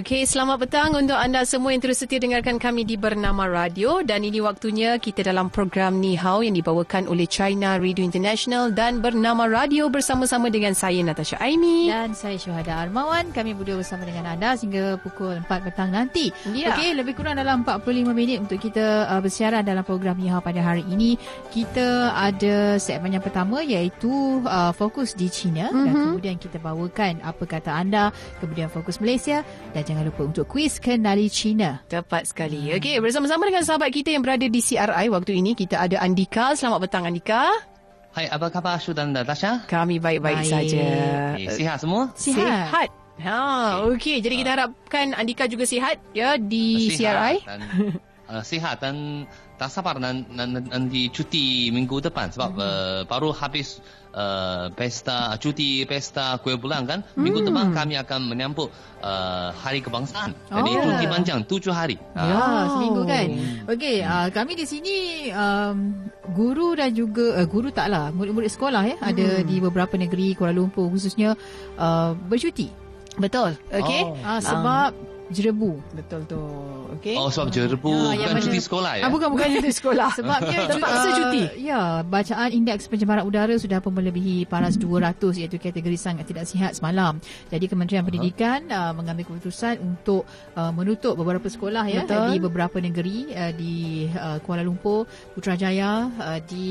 Okey, selamat petang untuk anda semua yang terus setia dengarkan kami di Bernama Radio dan ini waktunya kita dalam program Ni Hao yang dibawakan oleh China Radio International dan Bernama Radio bersama-sama dengan saya Natasha Aimi dan saya Syuhada Armawan. Kami berdua bersama dengan anda sehingga pukul 4 petang nanti. Ya. Okey, lebih kurang dalam 45 minit untuk kita uh, bersiaran dalam program Ni Hao pada hari ini. Kita ada segmen yang pertama iaitu uh, fokus di China mm-hmm. dan kemudian kita bawakan apa kata anda, kemudian fokus Malaysia dan jangan lupa untuk kuis kenali China. Tepat sekali. Okey, bersama-sama dengan sahabat kita yang berada di CRI waktu ini kita ada Andika. Selamat petang Andika. Hai, apa khabar Shu dan Natasha? Kami baik-baik Baik. saja. Eh, sihat semua? Sihat. Sihat. Ha, okey. Jadi kita harapkan Andika juga sihat ya di CRI. Dan, uh, sihat dan tak sabar nan, nanti cuti minggu depan sebab Hmm. uh, baru habis uh, pesta cuti pesta kuih bulan kan. Minggu depan kami akan menyambut uh, hari kebangsaan. Jadi Oh. cuti panjang tujuh hari. Ya, Wow. seminggu kan. Okey, uh, kami di sini um, guru dan juga uh, guru taklah, murid-murid sekolah ya, ada di beberapa negeri Kuala Lumpur khususnya uh, bercuti. Betul. Okey. Oh. Uh, sebab jerebu. Betul tu. Okey. Oh sebab jerebu Ya, yang bukan mana- cuti sekolah ya? Ah, bukan bukan di sekolah. Sebabnya Terpaksa uh, cuti. Ya, bacaan indeks pencemaran udara sudah pun melebihi paras 200 iaitu kategori sangat tidak sihat semalam. Jadi Kementerian Pendidikan uh, mengambil keputusan untuk uh, menutup beberapa sekolah ya Betul. di beberapa negeri uh, di uh, Kuala Lumpur, Putrajaya, uh, di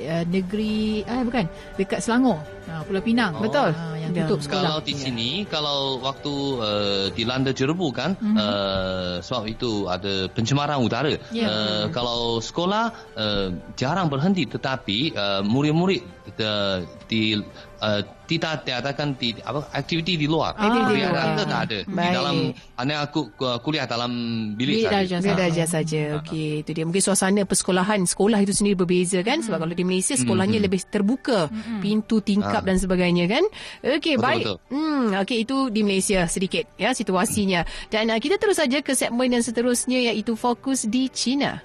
uh, negeri eh bukan, dekat Selangor, uh, Pulau Pinang. Oh. Betul. Uh, yang Ya. tutup sekolah. Kalau di sini, kalau waktu uh, dilanda jerebu kan, Mhm. uh, sebab itu ada pencemaran udara. Ya. Uh, kalau sekolah uh, jarang berhenti, tetapi uh, murid-murid uh, di uh, tidak diadakan di apa aktiviti di luar. Ah, Aktiviti di luar. kita tak ada. Di Baik. dalam hanya aku uh, kuliah dalam bilik, Bilik saja. darjah Ah. darjah saja. Okey, itu dia. Mungkin suasana persekolahan sekolah itu sendiri berbeza kan? Sebab kalau di Malaysia sekolahnya lebih terbuka, pintu tingkap Ah. dan sebagainya kan? Okey, baik. betul. Hmm, okey itu di Malaysia sedikit ya situasinya. Dan uh, kita terus saja ke segmen yang seterusnya iaitu fokus di China.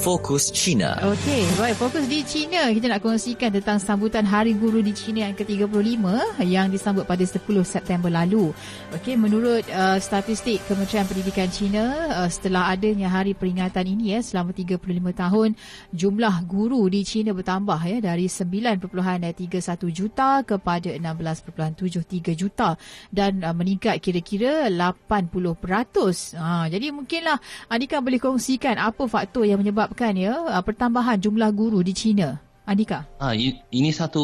Fokus China. Okey, baik fokus di China. Kita nak kongsikan tentang sambutan Hari Guru di China yang ke-35 yang disambut pada 10 September lalu. Okey, menurut uh, statistik Kementerian Pendidikan China, uh, setelah adanya hari peringatan ini ya selama 35 tahun, jumlah guru di China bertambah ya dari 9.31 juta kepada 16.73 juta dan uh, meningkat kira-kira 80%. Ha, jadi mungkinlah Andika boleh kongsikan apa faktor yang menyebabkan ya uh, pertambahan jumlah guru di China. Andika. Ah, ini satu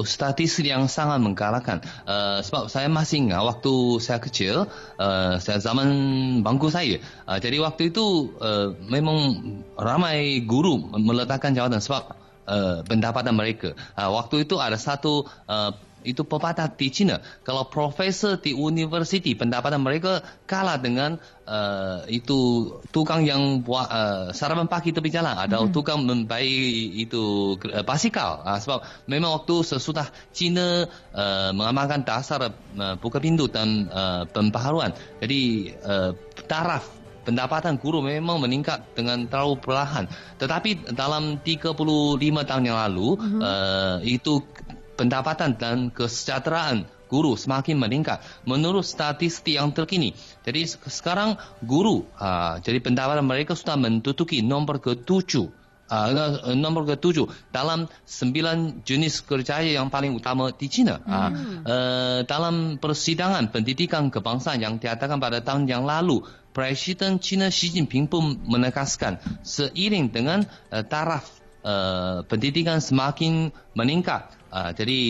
statistik yang sangat menggalakkan. Uh, sebab saya masih ingat waktu saya kecil, uh, saya zaman bangku saya. Uh, jadi waktu itu uh, memang ramai guru meletakkan jawatan sebab uh, pendapatan mereka. Uh, waktu itu ada satu uh, itu pepatah di China. Kalau profesor di universiti pendapatan mereka kalah dengan uh, itu tukang yang buat uh, sarapan pagi tepi jalan atau tukang membaik itu uh, basikal. Uh, sebab memang waktu sesudah China uh, mengamalkan dasar uh, buka pintu dan uh, pembaharuan. Jadi uh, taraf pendapatan guru memang meningkat dengan terlalu perlahan. Tetapi dalam 35 tahun yang lalu, Mhm. uh, itu pendapatan dan kesejahteraan guru semakin meningkat menurut statistik yang terkini. Jadi se- sekarang guru, uh, jadi pendapatan mereka sudah menduduki nombor ketujuh. Uh, nombor ketujuh dalam sembilan jenis kerjaya yang paling utama di China. Uh, uh, dalam persidangan pendidikan kebangsaan yang diadakan pada tahun yang lalu, Presiden China Xi Jinping pun menegaskan seiring dengan uh, taraf uh, pendidikan semakin meningkat. Uh, jadi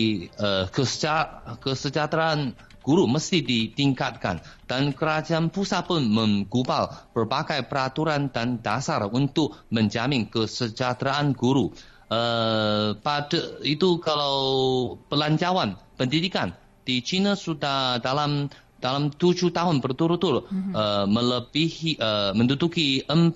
uh, keseja- kesejahteraan guru mesti ditingkatkan dan kerajaan pusat pun menggubal berbagai peraturan dan dasar untuk menjamin kesejahteraan guru. Uh, pada itu kalau pelancawan pendidikan di China sudah dalam dalam tujuh tahun berturut-turut mm-hmm. uh, melebihi uh, menduduki 4%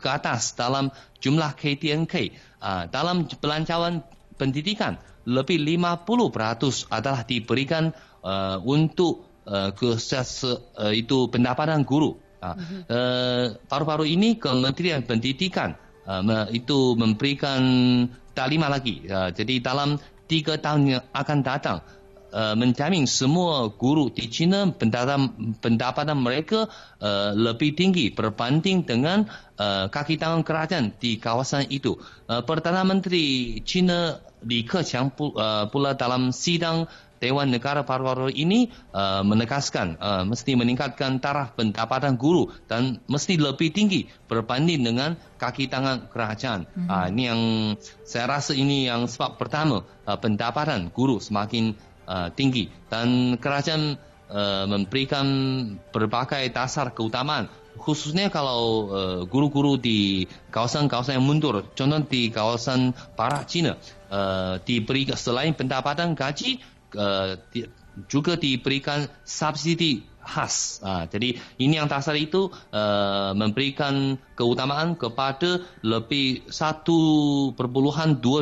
ke atas dalam jumlah KTNK. Uh, dalam pelancaran pendidikan lebih 50% adalah diberikan uh, untuk uh, ke uh, itu pendapatan guru. Uh, uh, baru-baru ini Kementerian Pendidikan uh, itu memberikan taklimat lagi. Uh, jadi dalam tiga tahun yang akan datang uh, menjamin semua guru di China pendapatan, pendapatan mereka uh, lebih tinggi berbanding dengan uh, kaki tangan kerajaan di kawasan itu. Uh, Perdana Menteri China Li Keqiang uh, pula dalam sidang Dewan Negara baru-baru ini uh, menegaskan uh, mesti meningkatkan taraf pendapatan guru dan mesti lebih tinggi berbanding dengan kaki tangan kerajaan. Mm-hmm. Uh, ini yang saya rasa ini yang sebab pertama uh, pendapatan guru semakin uh, tinggi dan kerajaan uh, memberikan berbagai dasar keutamaan khususnya kalau uh, guru-guru di kawasan-kawasan yang mundur, contoh di kawasan barat China, uh, diberi selain pendapatan gaji, uh, di, juga diberikan subsidi khas. Uh, jadi ini yang dasar itu uh, memberikan keutamaan kepada lebih 1.2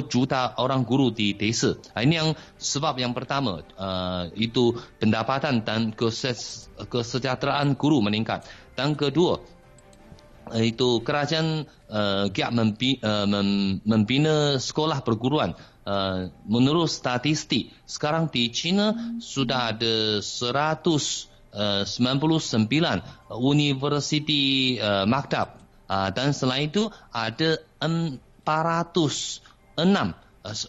juta orang guru di desa. Uh, ini yang sebab yang pertama uh, itu pendapatan dan kesejahteraan guru meningkat. Dan kedua itu kerajaan uh, giat membi, uh, membina sekolah perguruan Uh, menurut statistik sekarang di China sudah ada 199 uh, universiti uh, maktab uh, dan selain itu ada 406 uh,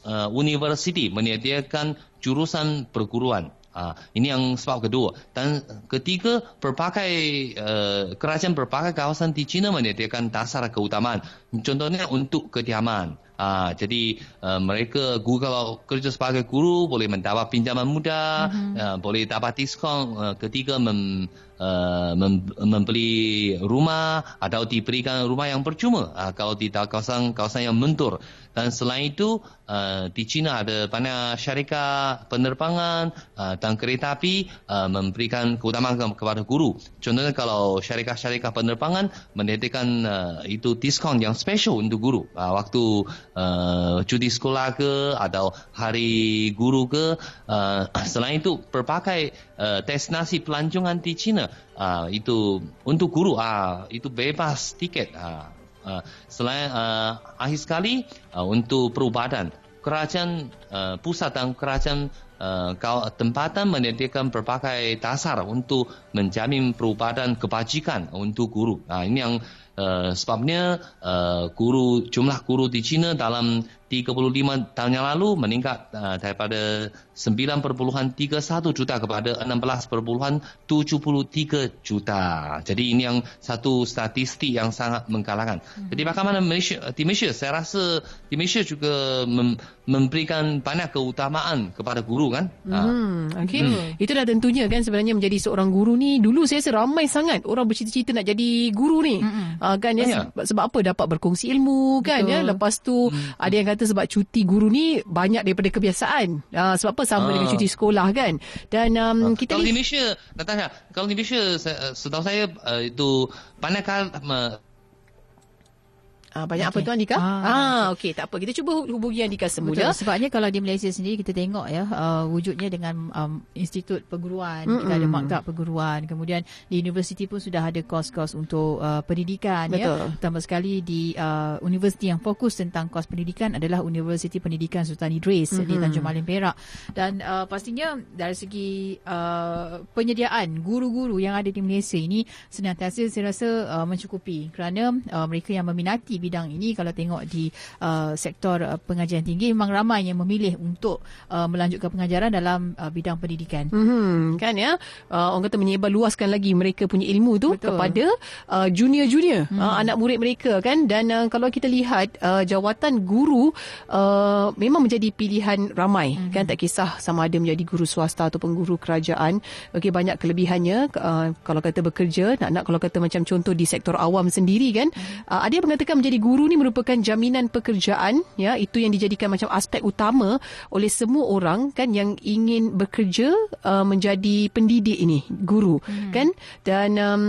uh, universiti menyediakan jurusan perguruan. Uh, ini yang sebab kedua. Dan ketiga, berbagai uh, kerajaan berbagai kawasan di China menyediakan dasar keutamaan. Contohnya untuk kediaman. Ha, jadi uh, mereka guru kalau kerja sebagai guru boleh mendapat pinjaman mudah, mm-hmm. uh, boleh dapat diskon uh, ketika mem, uh, mem, membeli rumah atau diberikan rumah yang percuma uh, kalau di kawasan kawasan yang mentur. Dan selain itu uh, di China ada banyak syarikat penerbangan uh, dan kereta api uh, memberikan keutamaan kepada guru. Contohnya kalau syarikat-syarikat penerbangan menyediakan uh, itu diskon yang special untuk guru uh, waktu uh, cuti sekolah ke atau hari guru ke. Uh, selain itu berbagai uh, destinasi pelancongan di China itu untuk guru uh, itu bebas tiket. Selain uh, akhir sekali untuk perubatan kerajaan uh, pusat dan kerajaan uh, tempatan menyediakan berbagai dasar untuk menjamin perubatan kebajikan untuk guru. Uh, ini yang uh, sebabnya uh, guru jumlah guru di China dalam 35 tahun yang lalu meningkat uh, daripada 9.31 juta kepada 16.73 juta. Jadi ini yang satu statistik yang sangat mengkalahkan. Hmm. Jadi bagaimana Malaysia, di Malaysia saya rasa di Malaysia juga mem, memberikan banyak keutamaan kepada guru kan. Hmm, okay. hmm. Itulah tentunya kan sebenarnya menjadi seorang guru ni dulu saya rasa ramai sangat orang bercita-cita nak jadi guru ni. Hmm. Uh, kan ya sebab, sebab apa dapat berkongsi ilmu kan ya. Lepas tu hmm. ada yang kata sebab cuti guru ni banyak daripada kebiasaan. Uh, sebab apa sama uh. dengan cuti sekolah kan. Dan um, uh. kita kalau di Malaysia, Natasha, kalau di Malaysia setahu saya uh, itu banyak kali Ah, banyak okay. apa tuan Andika? Ah, ah okey tak apa. Kita cuba hubungi Andika semula. Betul. Sebabnya kalau di Malaysia sendiri kita tengok ya uh, wujudnya dengan um, institut perguruan, mm-hmm. kita ada maktab perguruan, kemudian di universiti pun sudah ada kos-kos untuk uh, pendidikan ya. Betul. ya. Pertama sekali di uh, universiti yang fokus tentang kos pendidikan adalah Universiti Pendidikan Sultan Idris mm-hmm. di Tanjung Malim Perak. Dan uh, pastinya dari segi uh, penyediaan guru-guru yang ada di Malaysia ini senantiasa saya rasa uh, mencukupi kerana uh, mereka yang meminati bidang ini kalau tengok di uh, sektor uh, pengajian tinggi memang ramai yang memilih untuk uh, melanjutkan pengajaran dalam uh, bidang pendidikan. Hmm, kan ya. Uh, orang kata menyebar luaskan lagi mereka punya ilmu tu Betul. kepada uh, junior-junior hmm. uh, anak murid mereka kan dan uh, kalau kita lihat uh, jawatan guru uh, memang menjadi pilihan ramai hmm. kan tak kisah sama ada menjadi guru swasta ataupun guru kerajaan. Okey banyak kelebihannya uh, kalau kata bekerja nak-nak kalau kata macam contoh di sektor awam sendiri kan hmm. uh, ada yang mengatakan menjadi menjadi guru ni merupakan jaminan pekerjaan ya itu yang dijadikan macam aspek utama oleh semua orang kan yang ingin bekerja uh, menjadi pendidik ini guru hmm. kan dan um,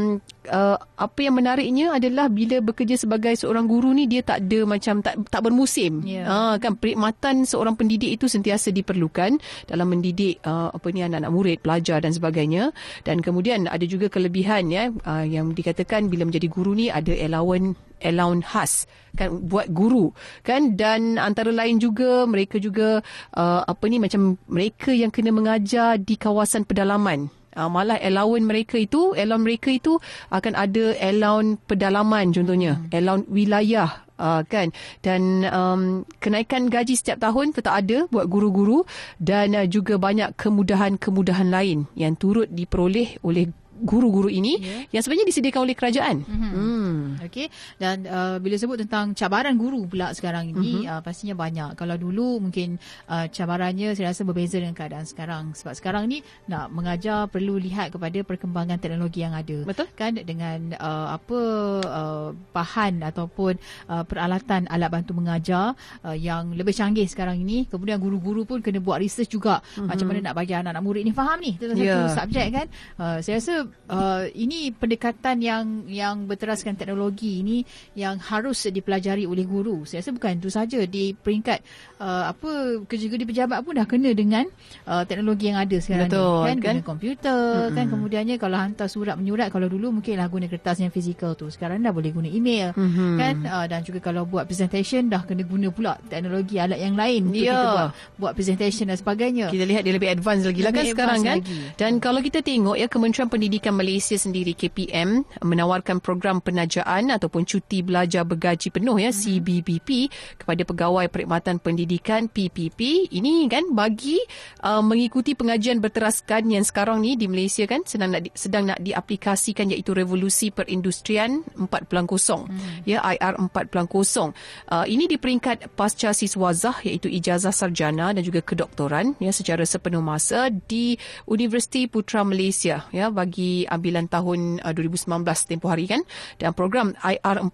uh, apa yang menariknya adalah bila bekerja sebagai seorang guru ni dia tak ada macam tak tak bermusim yeah. uh, kan perkhidmatan seorang pendidik itu sentiasa diperlukan dalam mendidik uh, apa ni anak-anak murid pelajar dan sebagainya dan kemudian ada juga kelebihan ya uh, yang dikatakan bila menjadi guru ni ada allowance allowance khas kan buat guru kan? Dan antara lain juga mereka juga uh, apa ni macam mereka yang kena mengajar di kawasan pedalaman. Uh, malah allowance mereka itu, allowance mereka itu akan ada allowance pedalaman contohnya, hmm. allowance wilayah uh, kan? Dan um, kenaikan gaji setiap tahun tetap ada buat guru-guru dan uh, juga banyak kemudahan-kemudahan lain yang turut diperoleh oleh guru-guru ini yeah. yang sebenarnya disediakan oleh kerajaan. Mm-hmm. Hmm. Okey. Dan uh, bila sebut tentang cabaran guru pula sekarang ini mm-hmm. uh, pastinya banyak. Kalau dulu mungkin uh, cabarannya saya rasa berbeza dengan keadaan sekarang. Sebab sekarang ni nak mengajar perlu lihat kepada perkembangan teknologi yang ada. Betul. Kan dengan uh, apa uh, bahan ataupun uh, peralatan alat bantu mengajar uh, yang lebih canggih sekarang ini. Kemudian guru-guru pun kena buat research juga mm-hmm. macam mana nak bagi anak-anak murid ni faham ni tentang yeah. satu subjek kan. Uh, saya rasa uh, ini pendekatan yang yang berteraskan teknologi ini yang harus dipelajari oleh guru. Saya rasa bukan itu saja di peringkat uh, apa kerja-kerja pejabat pun dah kena dengan uh, teknologi yang ada sekarang Betul, ni kan, kan? guna komputer mm-hmm. kan kemudiannya kalau hantar surat menyurat kalau dulu mungkinlah guna kertas yang fizikal tu. Sekarang dah boleh guna email mm-hmm. kan uh, dan juga kalau buat presentation dah kena guna pula teknologi alat yang lain untuk yeah. kita buat buat presentation dan sebagainya. Kita lihat dia lebih advance lagi lah kan sekarang kan. Lagi. Dan kalau kita tengok ya Kementerian Pendidikan Pendidikan Malaysia sendiri KPM menawarkan program penajaan ataupun cuti belajar bergaji penuh ya mm-hmm. CBBP kepada pegawai perkhidmatan pendidikan PPP ini kan bagi uh, mengikuti pengajian berteraskan yang sekarang ni di Malaysia kan sedang nak di, sedang nak diaplikasikan iaitu revolusi perindustrian 4.0 mm-hmm. ya IR 4.0 uh, ini di peringkat pasca siswazah iaitu ijazah sarjana dan juga kedoktoran ya secara sepenuh masa di Universiti Putra Malaysia ya bagi ambilan tahun uh, 2019 tempoh hari kan? Dan program IR 4.0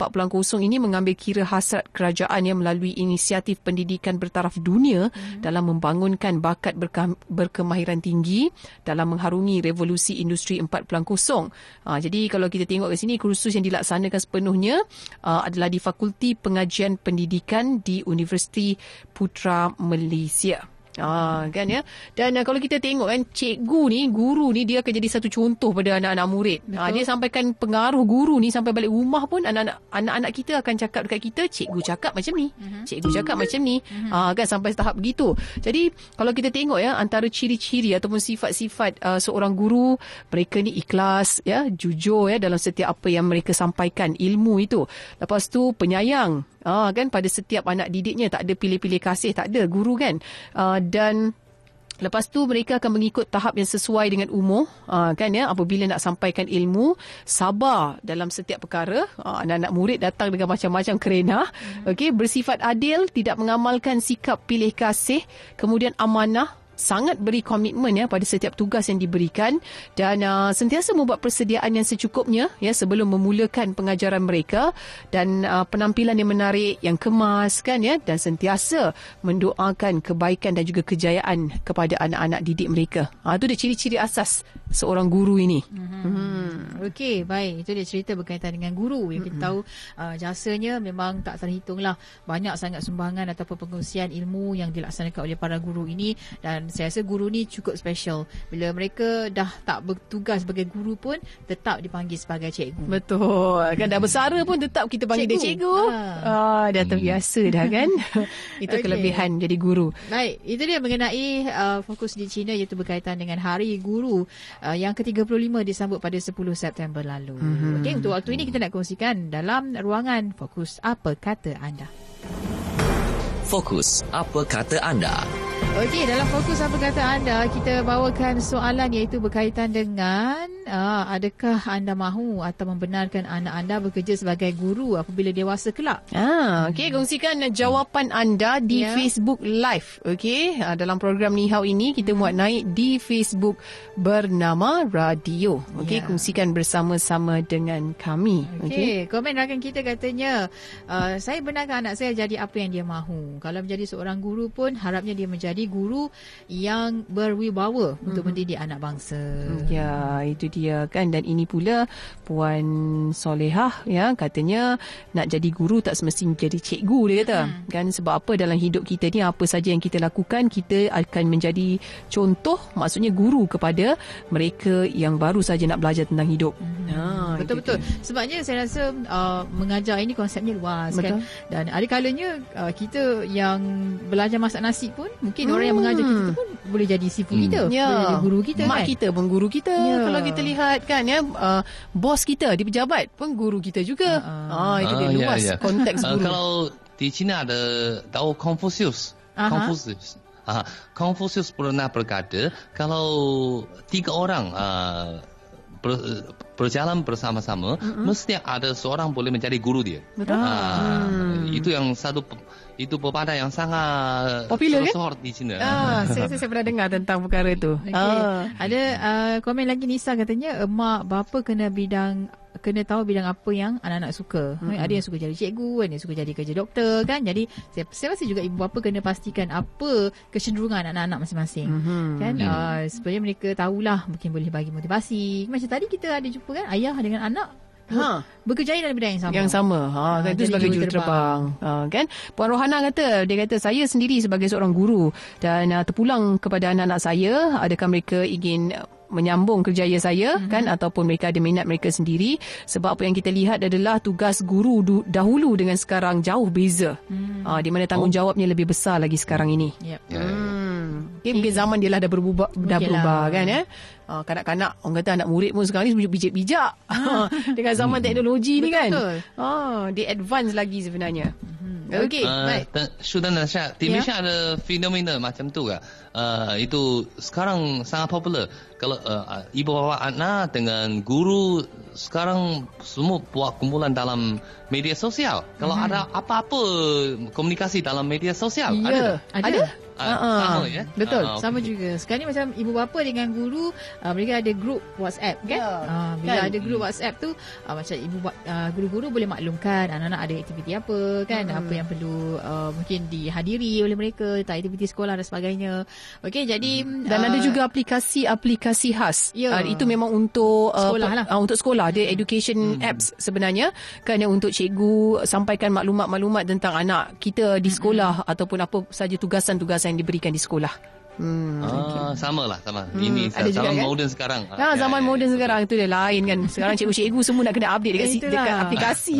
ini mengambil kira hasrat kerajaan yang melalui inisiatif pendidikan bertaraf dunia hmm. dalam membangunkan bakat berke- berkemahiran tinggi dalam mengharungi revolusi industri 4.0 uh, jadi kalau kita tengok ke sini kursus yang dilaksanakan sepenuhnya uh, adalah di Fakulti Pengajian Pendidikan di Universiti Putra Malaysia Ah kan ya. Dan uh, kalau kita tengok kan cikgu ni, guru ni dia akan jadi satu contoh pada anak-anak murid. Ah dia sampaikan pengaruh guru ni sampai balik rumah pun anak-anak anak-anak kita akan cakap dekat kita, cikgu cakap macam ni. Uh-huh. Cikgu cakap macam ni. Uh-huh. Ah kan sampai tahap begitu. Jadi kalau kita tengok ya antara ciri-ciri ataupun sifat-sifat uh, seorang guru, mereka ni ikhlas ya, jujur ya dalam setiap apa yang mereka sampaikan, ilmu itu. Lepas tu penyayang Ah kan pada setiap anak didiknya tak ada pilih-pilih kasih, tak ada guru kan. Uh, dan Lepas tu mereka akan mengikut tahap yang sesuai dengan umur uh, kan ya apabila nak sampaikan ilmu sabar dalam setiap perkara uh, anak-anak murid datang dengan macam-macam kerena mm-hmm. okey bersifat adil tidak mengamalkan sikap pilih kasih kemudian amanah sangat beri komitmen ya pada setiap tugas yang diberikan dan uh, sentiasa membuat persediaan yang secukupnya ya sebelum memulakan pengajaran mereka dan uh, penampilan yang menarik yang kemas kan ya dan sentiasa mendoakan kebaikan dan juga kejayaan kepada anak-anak didik mereka. Uh, itu dia ciri-ciri asas seorang guru ini. Mm-hmm. Hmm. Okey, baik. Itu dia cerita berkaitan dengan guru yang kita tahu uh, jasanya memang tak terhitung lah. Banyak sangat sumbangan ataupun pengungsian ilmu yang dilaksanakan oleh para guru ini dan saya rasa guru ni cukup special. Bila mereka dah tak bertugas sebagai guru pun tetap dipanggil sebagai cikgu. Betul. Kan dah bersara pun tetap kita panggil cikgu. dia cikgu. Ha. Ah, dah terbiasa dah kan. itu okay. kelebihan jadi guru. Baik, itu dia mengenai uh, fokus di China iaitu berkaitan dengan Hari Guru uh, yang ke-35 disambut pada 10 September lalu. Mm-hmm. Okey, untuk waktu ini kita nak kongsikan dalam ruangan fokus apa kata anda. Fokus apa kata anda? Okey, dalam fokus apa kata anda, kita bawakan soalan iaitu berkaitan dengan uh, adakah anda mahu atau membenarkan anak anda bekerja sebagai guru apabila dewasa kelak? Ah, okey kongsikan jawapan anda di Ya. Facebook Live. Okey, ah, dalam program Ni Hao ini kita muat naik di Facebook bernama Radio. Okey, Ya. kongsikan bersama-sama dengan kami. Okey. Okey, komen rakan kita katanya, uh, saya benarkan anak saya jadi apa yang dia mahu. Kalau menjadi seorang guru pun harapnya dia menjadi guru yang berwibawa untuk mendidik anak bangsa. Ya, itu dia kan dan ini pula Puan Solehah ya katanya nak jadi guru tak semestinya jadi cikgu dia kata. Hmm. Kan sebab apa dalam hidup kita ni apa saja yang kita lakukan kita akan menjadi contoh maksudnya guru kepada mereka yang baru saja nak belajar tentang hidup. Hmm. Ha, itu Betul-betul. dia. Sebabnya saya rasa uh, mengajar ini konsepnya luas Betul. kan. Dan ada kalanya uh, kita yang belajar masak nasi pun mungkin orang yang mengajar kita tu pun boleh jadi sifu Hmm. kita, Ya. boleh jadi guru kita Mak kan. kita pun guru kita. Ya. Kalau kita lihat kan ya uh, bos kita di pejabat pun guru kita juga. Ha, Ah, itu dia Ah, ya, luas ya. konteks Uh, guru. kalau di China ada tahu Confucius. Aha. Confucius. Ah, Confucius pernah berkata kalau tiga orang uh, ber, berjalan bersama-sama, mm-hmm. mesti ada seorang boleh menjadi guru dia. Betul. Ah, Hmm. Itu yang satu itu pepatah yang sangat Popular, kan? di China. Ah, saya, saya, saya pernah dengar tentang perkara tu. Okay. Ah. Ada uh, komen lagi Nisa katanya emak bapa kena bidang kena tahu bidang apa yang anak-anak suka. Mm-hmm. Ada yang suka jadi cikgu, ada yang suka jadi kerja doktor kan. Jadi saya, saya rasa juga ibu bapa kena pastikan apa kecenderungan anak-anak masing-masing. Mhm. Kan uh, supaya mereka tahulah mungkin boleh bagi motivasi. Macam tadi kita ada jumpa kan ayah dengan anak Ha. berkerjaya dalam bidang yang sama. Yang sama. Ha, kan itu sebagai juruterbang. Ha, kan? Puan Rohana kata, dia kata saya sendiri sebagai seorang guru dan uh, terpulang kepada anak-anak saya, adakah mereka ingin uh, menyambung kerjaya saya mm-hmm. kan ataupun mereka ada minat mereka sendiri sebab apa yang kita lihat adalah tugas guru du- dahulu dengan sekarang jauh beza. Mm. Ha, di mana tanggungjawabnya lebih besar lagi sekarang ini. Yep. Ya, ya. Hmm. Okay, mungkin zaman dia lah dah berubah dah Mungkin berubah lah. kan ya. Uh, kanak-kanak orang kata anak murid pun sekarang ni bijak-bijak dengan zaman teknologi ni kan. Betul. Ah, dia advance lagi sebenarnya. Okey, Uh, baik. dan Sudan dan Malaysia, di. Malaysia ada fenomena macam tu kan. Uh, itu sekarang sangat popular. Kalau uh, ibu bapa anak dengan guru sekarang semua buat kumpulan dalam media sosial. Kalau ada apa-apa komunikasi dalam media sosial, Ya, ada. tak? Ada. ada. Ah, sama ya. betul. Ah, Sama okey. juga. Sekarang ni macam ibu bapa dengan guru, uh, mereka ada grup WhatsApp kan? Ya, Uh, bila kan? ada grup WhatsApp tu, uh, macam ibu uh, guru-guru boleh maklumkan anak-anak ada aktiviti apa kan, Hmm. apa yang perlu uh, mungkin dihadiri oleh mereka, tak aktiviti sekolah dan sebagainya. Okey, jadi Dan uh, ada juga aplikasi-aplikasi khas. Ya. Uh, itu memang untuk uh, Sekolah lah. Uh, untuk sekolah. Dia education apps sebenarnya. Kan untuk cikgu sampaikan maklumat-maklumat tentang anak kita di sekolah ataupun apa saja tugasan-tugasan yang diberikan di sekolah. Hmm. Ah, sama lah sama. Hmm, Ini ada zaman kan? moden sekarang. Ha, ya, zaman ya, moden ya. sekarang itu dia lain kan. Sekarang cikgu-cikgu semua nak kena update dekat, si, Itulah. dekat aplikasi.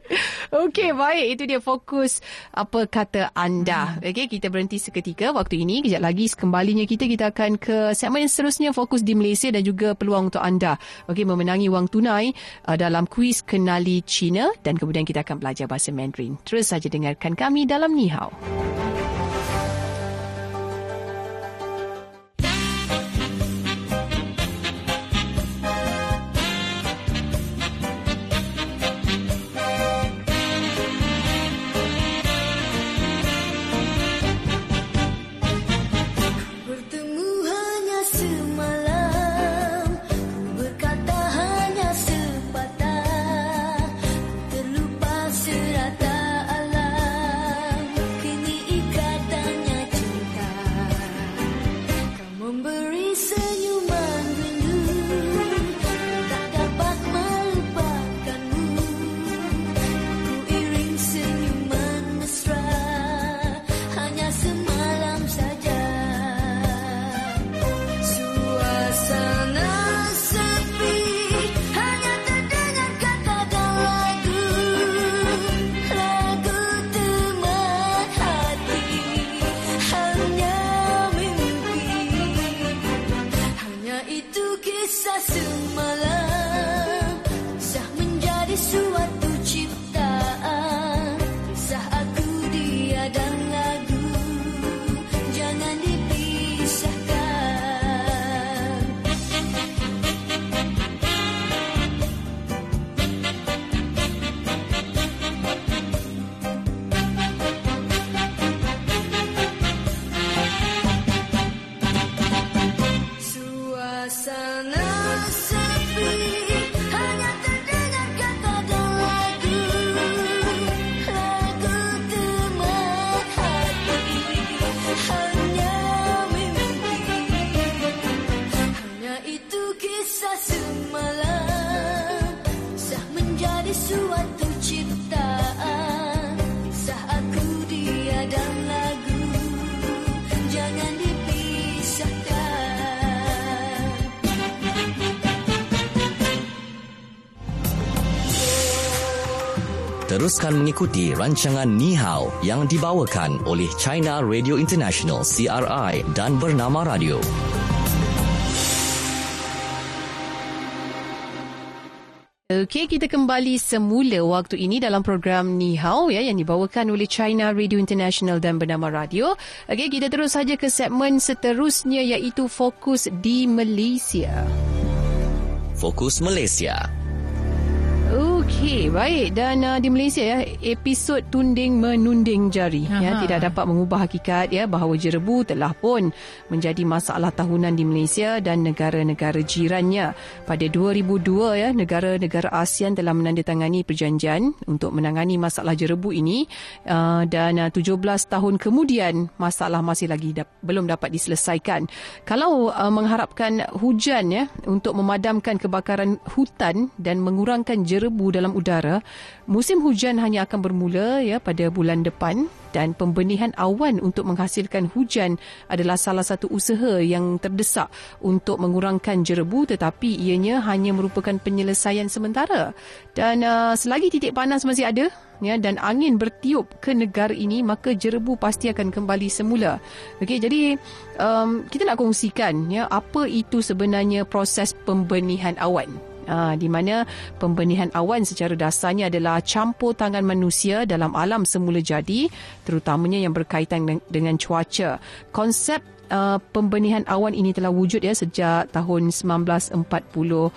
Okey, baik. Itu dia fokus apa kata anda. Okey, kita berhenti seketika waktu ini. Kejap lagi kembalinya kita, kita akan ke segmen seterusnya fokus di Malaysia dan juga peluang untuk anda. Okey, memenangi wang tunai uh, dalam kuis Kenali China dan kemudian kita akan belajar bahasa Mandarin. Terus saja dengarkan kami dalam Ni Teruskan mengikuti rancangan Ni Hao yang dibawakan oleh China Radio International CRI dan Bernama Radio. Okey, kita kembali semula waktu ini dalam program Ni Hao ya yang dibawakan oleh China Radio International dan Bernama Radio. Okey, kita terus saja ke segmen seterusnya iaitu fokus di Malaysia. Fokus Malaysia. Okey, baik. Dan uh, di Malaysia ya, episod tunding menunding jari ya Aha. tidak dapat mengubah hakikat ya bahawa jerebu telah pun menjadi masalah tahunan di Malaysia dan negara-negara jirannya. Pada 2002 ya, negara-negara ASEAN telah menandatangani perjanjian untuk menangani masalah jerebu ini uh, dan uh, 17 tahun kemudian masalah masih lagi dap- belum dapat diselesaikan. Kalau uh, mengharapkan hujan ya untuk memadamkan kebakaran hutan dan mengurangkan jerebu dalam udara, musim hujan hanya akan bermula ya pada bulan depan dan pembenihan awan untuk menghasilkan hujan adalah salah satu usaha yang terdesak untuk mengurangkan jerebu tetapi ianya hanya merupakan penyelesaian sementara. Dan uh, selagi titik panas masih ada ya dan angin bertiup ke negara ini maka jerebu pasti akan kembali semula. Okey jadi um, kita nak kongsikan ya apa itu sebenarnya proses pembenihan awan. Ha, di mana pembenihan awan secara dasarnya adalah campur tangan manusia dalam alam semula jadi terutamanya yang berkaitan dengan, cuaca. Konsep uh, pembenihan awan ini telah wujud ya sejak tahun 1940 uh,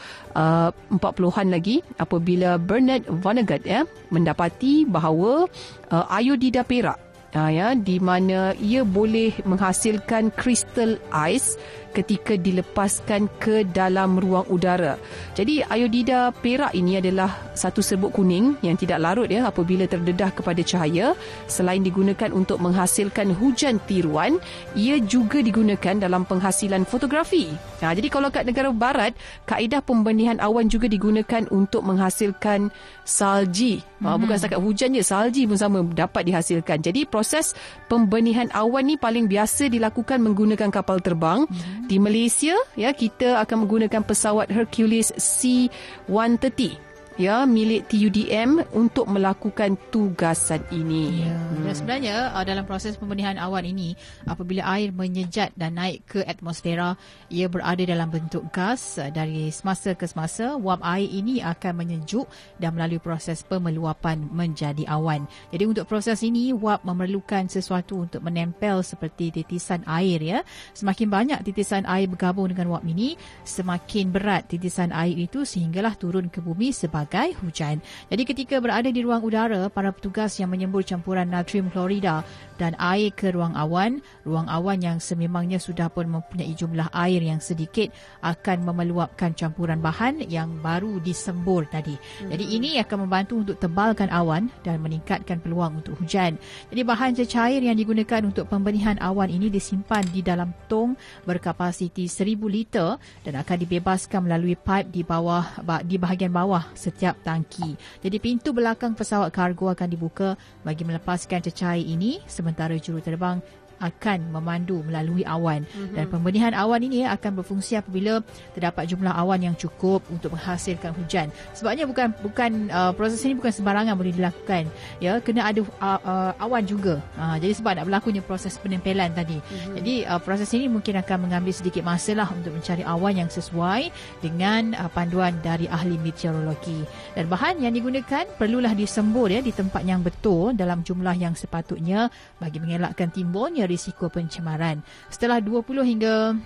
40-an lagi apabila Bernard Vonnegut ya mendapati bahawa uh, iodida perak uh, ya di mana ia boleh menghasilkan kristal ais ketika dilepaskan ke dalam ruang udara. Jadi iodida perak ini adalah satu serbuk kuning yang tidak larut ya apabila terdedah kepada cahaya. Selain digunakan untuk menghasilkan hujan tiruan, ia juga digunakan dalam penghasilan fotografi. Ha, jadi kalau kat negara barat, kaedah pembenihan awan juga digunakan untuk menghasilkan salji. Ha, bukan setakat hujan je, salji pun sama dapat dihasilkan. Jadi proses pembenihan awan ni paling biasa dilakukan menggunakan kapal terbang. Di Malaysia, ya kita akan menggunakan pesawat Hercules C-130 ya milik TUDM untuk melakukan tugasan ini. Ya. Dan sebenarnya uh, dalam proses pembenihan awan ini apabila air menyejat dan naik ke atmosfera ia berada dalam bentuk gas uh, dari semasa ke semasa wap air ini akan menyejuk dan melalui proses pemeluapan menjadi awan. Jadi untuk proses ini wap memerlukan sesuatu untuk menempel seperti titisan air ya. Semakin banyak titisan air bergabung dengan wap ini semakin berat titisan air itu sehinggalah turun ke bumi sebagai hujan. Jadi ketika berada di ruang udara, para petugas yang menyembur campuran natrium klorida dan air ke ruang awan, ruang awan yang sememangnya sudah pun mempunyai jumlah air yang sedikit akan memeluapkan campuran bahan yang baru disembur tadi. Jadi ini akan membantu untuk tebalkan awan dan meningkatkan peluang untuk hujan. Jadi bahan cecair yang digunakan untuk pembenihan awan ini disimpan di dalam tong berkapasiti 1000 liter dan akan dibebaskan melalui pipe di bawah di bahagian bawah setiap tangki. Jadi pintu belakang pesawat kargo akan dibuka bagi melepaskan cecair ini sementara juruterbang akan memandu melalui awan mm-hmm. dan pembenihan awan ini akan berfungsi apabila terdapat jumlah awan yang cukup untuk menghasilkan hujan. Sebabnya bukan bukan uh, proses ini bukan sembarangan boleh dilakukan. Ya, kena ada uh, uh, awan juga. Uh, jadi sebab nak berlakunya proses penempelan tadi. Mm-hmm. Jadi uh, proses ini mungkin akan mengambil sedikit masa lah untuk mencari awan yang sesuai dengan uh, panduan dari ahli meteorologi. Dan bahan yang digunakan perlulah disembur ya di tempat yang betul dalam jumlah yang sepatutnya bagi mengelakkan timbulnya risiko pencemaran. Setelah 20 hingga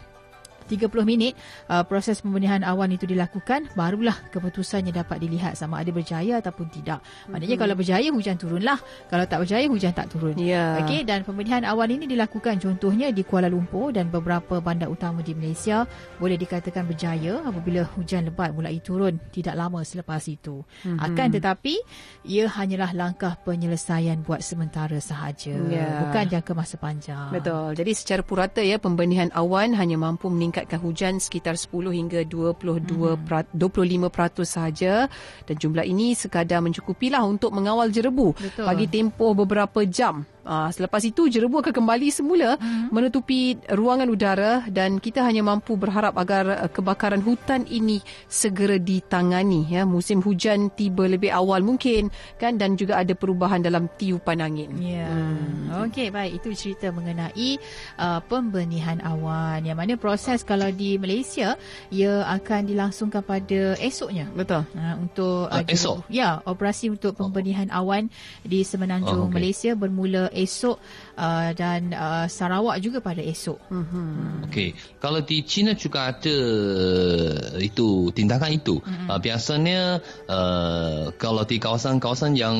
30 minit uh, proses pembenihan awan itu dilakukan barulah keputusannya dapat dilihat sama ada berjaya ataupun tidak. Maknanya mm-hmm. kalau berjaya hujan turunlah, kalau tak berjaya hujan tak turun. Ya. Okey dan pembenihan awan ini dilakukan contohnya di Kuala Lumpur dan beberapa bandar utama di Malaysia boleh dikatakan berjaya apabila hujan lebat mulai turun tidak lama selepas itu. Mm-hmm. Akan tetapi ia hanyalah langkah penyelesaian buat sementara sahaja, Ya. bukan jangka masa panjang. Betul. Jadi secara purata ya pembenihan awan hanya mampu meningkatkan meningkatkan hujan sekitar 10 hingga 22 hmm. 25% sahaja dan jumlah ini sekadar mencukupilah untuk mengawal jerebu Betul. bagi tempoh beberapa jam. Uh, selepas itu jerebu akan kembali semula hmm. menutupi ruangan udara dan kita hanya mampu berharap agar uh, kebakaran hutan ini segera ditangani ya musim hujan tiba lebih awal mungkin kan dan juga ada perubahan dalam tiupan angin. Ya. Hmm. Okey, baik. Itu cerita mengenai uh, pembenihan awan. Yang mana proses kalau di Malaysia ia akan dilangsungkan pada esoknya. Betul. Uh, untuk ada- esok? Ya, operasi untuk pembenihan awan di semenanjung Oh, okey. Malaysia bermula esok uh, dan uh, Sarawak juga pada esok. Mhm. Okey, kalau di China juga ada itu tindakan itu. Mm-hmm. Uh, biasanya uh, kalau di kawasan-kawasan yang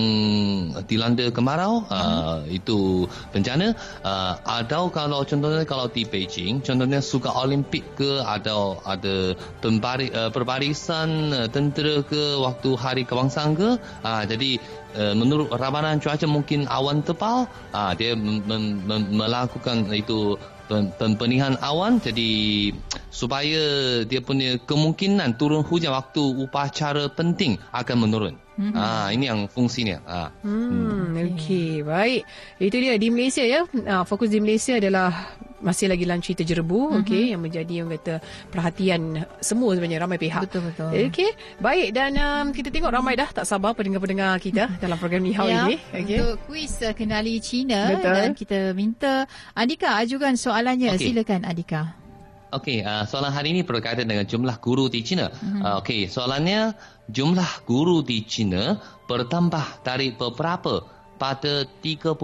dilanda kemarau mm-hmm. uh, itu bencana uh, atau kalau contohnya kalau di Beijing, contohnya suka Olimpik ke atau ada pembari, uh, perbarisan uh, tentera ke waktu hari kebangsaan ke, uh, jadi uh, menurut ramalan cuaca mungkin awan tebal, uh, dia mem- mem- melakukan itu pembenihan awan jadi supaya dia punya kemungkinan turun hujan waktu upacara penting akan menurun. Mm-hmm. Ah ini yang fungsinya. Ah. Hmm, okey, baik. Itu dia di Malaysia ya. Uh, fokus di Malaysia adalah masih lagi dalam cerita jerebu, mm-hmm. okey, yang menjadi yang kata perhatian semua sebenarnya ramai pihak. Betul, betul. Okey, baik dan um, kita tengok ramai dah tak sabar pendengar-pendengar kita dalam program Ni Hao ya, ini. Okey. Untuk kuis uh, kenali China Betul. dan kita minta Andika ajukan soalannya. Okey. Silakan Andika. Okey, uh, soalan hari ini berkaitan dengan jumlah guru di China. Mm-hmm. Uh, Okey, soalannya jumlah guru di China bertambah dari beberapa pada 35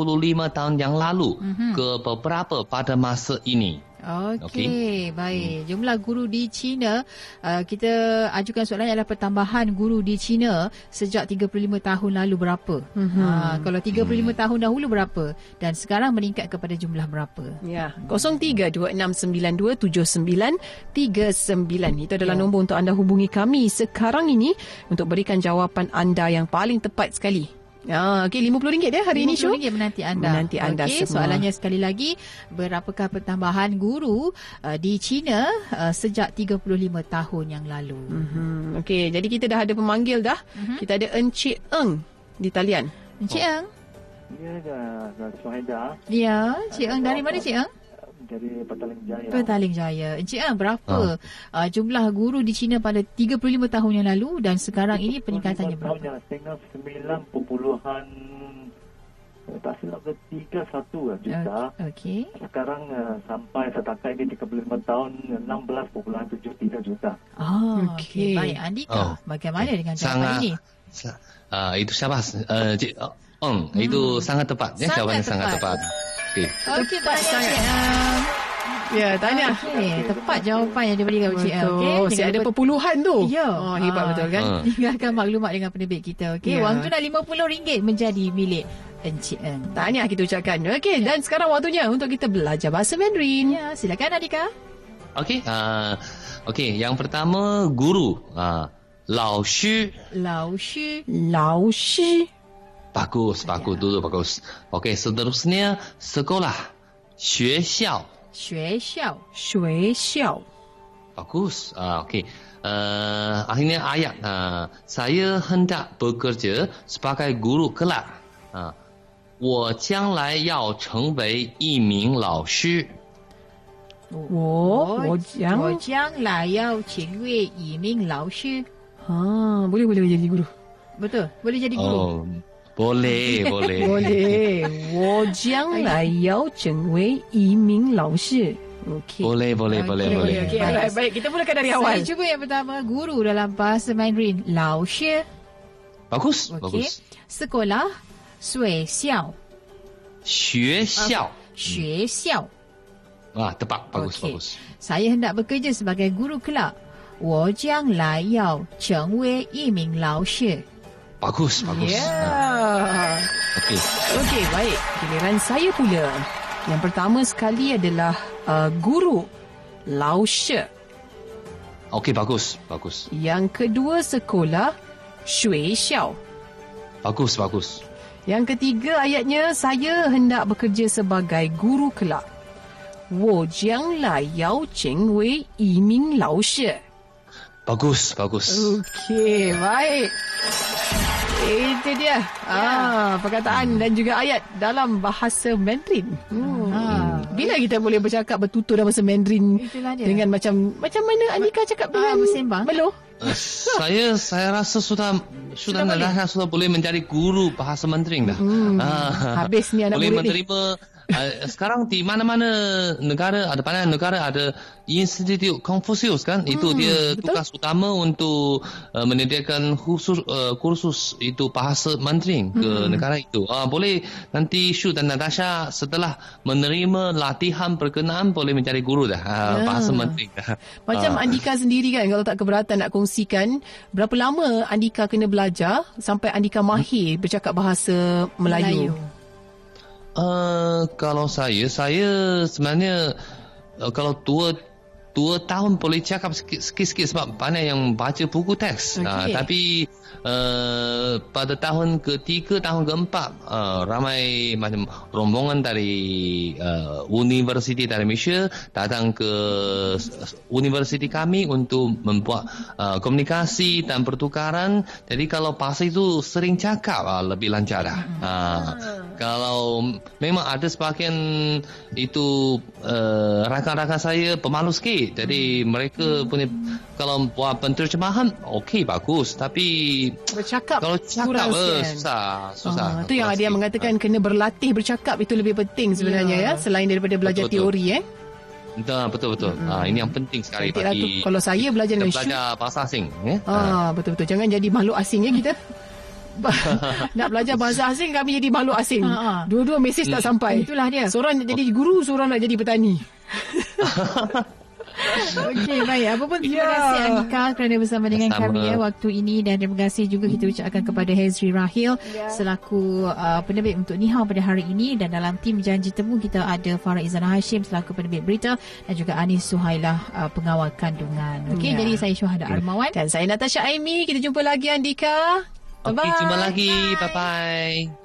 tahun yang lalu mm-hmm. ke beberapa pada masa ini. Okey, okay, baik. Jumlah guru di China, uh, kita ajukan soalan adalah pertambahan guru di China sejak 35 tahun lalu berapa? Mm-hmm. Uh, kalau 35 mm. tahun dahulu berapa? Dan sekarang meningkat kepada jumlah berapa? Ya, 0326927939. Itu adalah Ya. nombor untuk anda hubungi kami sekarang ini untuk berikan jawapan anda yang paling tepat sekali. Ya, okey RM50 dia hari ini show. RM50 menanti anda. Menanti anda Okey, semua. soalannya sekali lagi, berapakah pertambahan guru uh, di China uh, sejak 35 tahun yang lalu? Hmm, okey, jadi kita dah ada pemanggil dah. Mm-hmm. Kita ada Encik Eng di talian. Encik Oh. Eng? Ya, dah, dah Suhaida Ya, Encik Eng dari mana Encik Eng? Dari Petaling Jaya. Petaling Jaya. Encik Eng, berapa Ah. uh, jumlah guru di China pada 35 tahun yang lalu dan sekarang ini peningkatannya Tahun berapa? yang setengah 9 puluhan eh, tak silap ke 31 lah juta. Okey. Sekarang uh, sampai setakat ini 35 tahun 16.73 juta. Oh, okey. Okey. Baik, Andika. Oh. Bagaimana dengan jawapan Sangat ini? sa- uh, itu siapa? Uh, Cik uh, Ong, hmm. itu sangat tepat ya Sangat jawapannya sangat tepat. tepat. Okey. Okey, Tepat sangat. Ya, tanya. Okey, tepat jawapan yang diberikan Encik Eng. Okey, dengan ada ber- perpuluhan tu. Ya. Oh, hebat Ah. betul kan? Ah. Tinggalkan maklumat dengan penerbit kita. Okey, Ya. wang tunai RM50 menjadi milik Encik Eng. Tahniah kita ucapkan. Okey, dan sekarang waktunya untuk kita belajar bahasa Mandarin. Ya, silakan Andika. Okey. Uh, Okey, yang pertama guru. Uh, Lao Xu. Lao Shi. Lao Shi Bagus, bagus dulu bagus. Okey, seterusnya sekolah. 学校 Xue Xiao. 学校 Bagus. Ah, Okey. Uh, akhirnya ayat. Uh, saya hendak bekerja sebagai guru kelak. Uh, 我将来要成为一名老师。我我将我将来要成为一名老师。 Ha, boleh boleh jadi guru. Betul. Boleh jadi guru. Oh, boleh, boleh. Boleh. 我将来要成为一名老师。Okey. Boleh, boleh, Okey, boleh, boleh, boleh. Okey, Baik. alright, baik. Kita mulakan dari awal. Saya cuba yang pertama guru dalam bahasa Mandarin. Lao Shi. Bagus, Okey. bagus. Sekolah. Sui Xiao. 学校 Xue Xiao. Ah, tepat, bagus, Okey. bagus. Saya hendak bekerja sebagai guru kelak. 我将来要成为一名老师。 Bagus, bagus. Ya. Ah, Okey. Okey, baik. Giliran saya pula. Yang pertama sekali adalah uh, guru. Lao Shi. Okey, bagus, bagus. Yang kedua sekolah. Shui Xiao. Bagus, bagus. Yang ketiga ayatnya saya hendak bekerja sebagai guru kelak. 我将来要成为一名老师。 Bagus, bagus. Okey, baik. Itu dia. Ah, perkataan dan juga ayat dalam bahasa Mandarin. Hmm. Ah. Bila kita boleh bercakap bertutur dalam bahasa Mandarin dengan macam macam mana Andika cakap dengan bersembang. Melo? Uh, saya saya rasa sudah sudah sudah, sudah boleh menjadi guru bahasa Mandarin dah. Hmm. Ah, Habis ni anak boleh murid ni. Uh, sekarang di mana-mana negara ada banyak negara ada Institut Confucius kan itu Hmm, dia betul. tugas utama untuk uh, menyediakan khusus uh, kursus itu bahasa Mandarin ke Hmm. negara itu. Uh, boleh nanti Shu dan Natasha setelah menerima latihan berkenaan boleh menjadi guru dah uh, Ya. bahasa Mandarin. Macam Ah. Andika sendiri kan kalau tak keberatan nak kongsikan berapa lama Andika kena belajar sampai Andika mahir bercakap bahasa Melayu. Uh, kalau saya, saya sebenarnya uh, kalau dua dua tahun boleh cakap sikit- sikit-sikit sebab banyak yang baca buku teks. Okey. Uh, tapi uh, pada tahun ketiga, tahun keempat uh, ramai macam rombongan dari uh, universiti dari Malaysia datang ke universiti kami untuk membuat uh, komunikasi dan pertukaran. Jadi kalau bahasa itu sering cakap uh, lebih lancar dah. Uh, kalau memang ada sebahagian itu uh, rakan-rakan saya pemalu sikit. Jadi mereka punya kalau buat penterjemahan okey bagus tapi Bercakap kalau cakap kurang eh, susah susah. Ah, tu yang ada yang mengatakan kena berlatih bercakap itu lebih penting sebenarnya ya, Ya. selain daripada belajar Betul, betul. teori eh. Dah, betul betul. Ah ini yang penting sekali Cantik lah tu. bagi Kalau saya belajar dengan belajar bahasa asing ya. ah betul-betul jangan jadi makhluk asing ya kita. nak belajar bahasa asing kami jadi makhluk asing. Ha, ha. Dua-dua mesej tak sampai. Itulah dia. Seorang nak jadi guru, seorang nak jadi petani. Okey, baik. Apa pun terima Ya. kasih Andika kerana bersama dengan Sama. kami ya waktu ini dan terima kasih juga kita ucapkan kepada Hezri Rahil selaku uh, penerbit untuk Nihau pada hari ini dan dalam tim janji temu kita ada Farah Izana Hashim selaku penerbit berita dan juga Anis Suhailah uh, pengawal kandungan. Okey, Ya. jadi saya Syuhada Armawan. Dan saya Natasha Aimi. Kita jumpa lagi Andika. Okey, Bye-bye. jumpa lagi. Bye bye.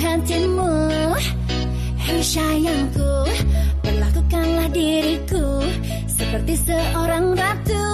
Hatimu. Hei sayangku Perlakukanlah diriku Seperti seorang ratu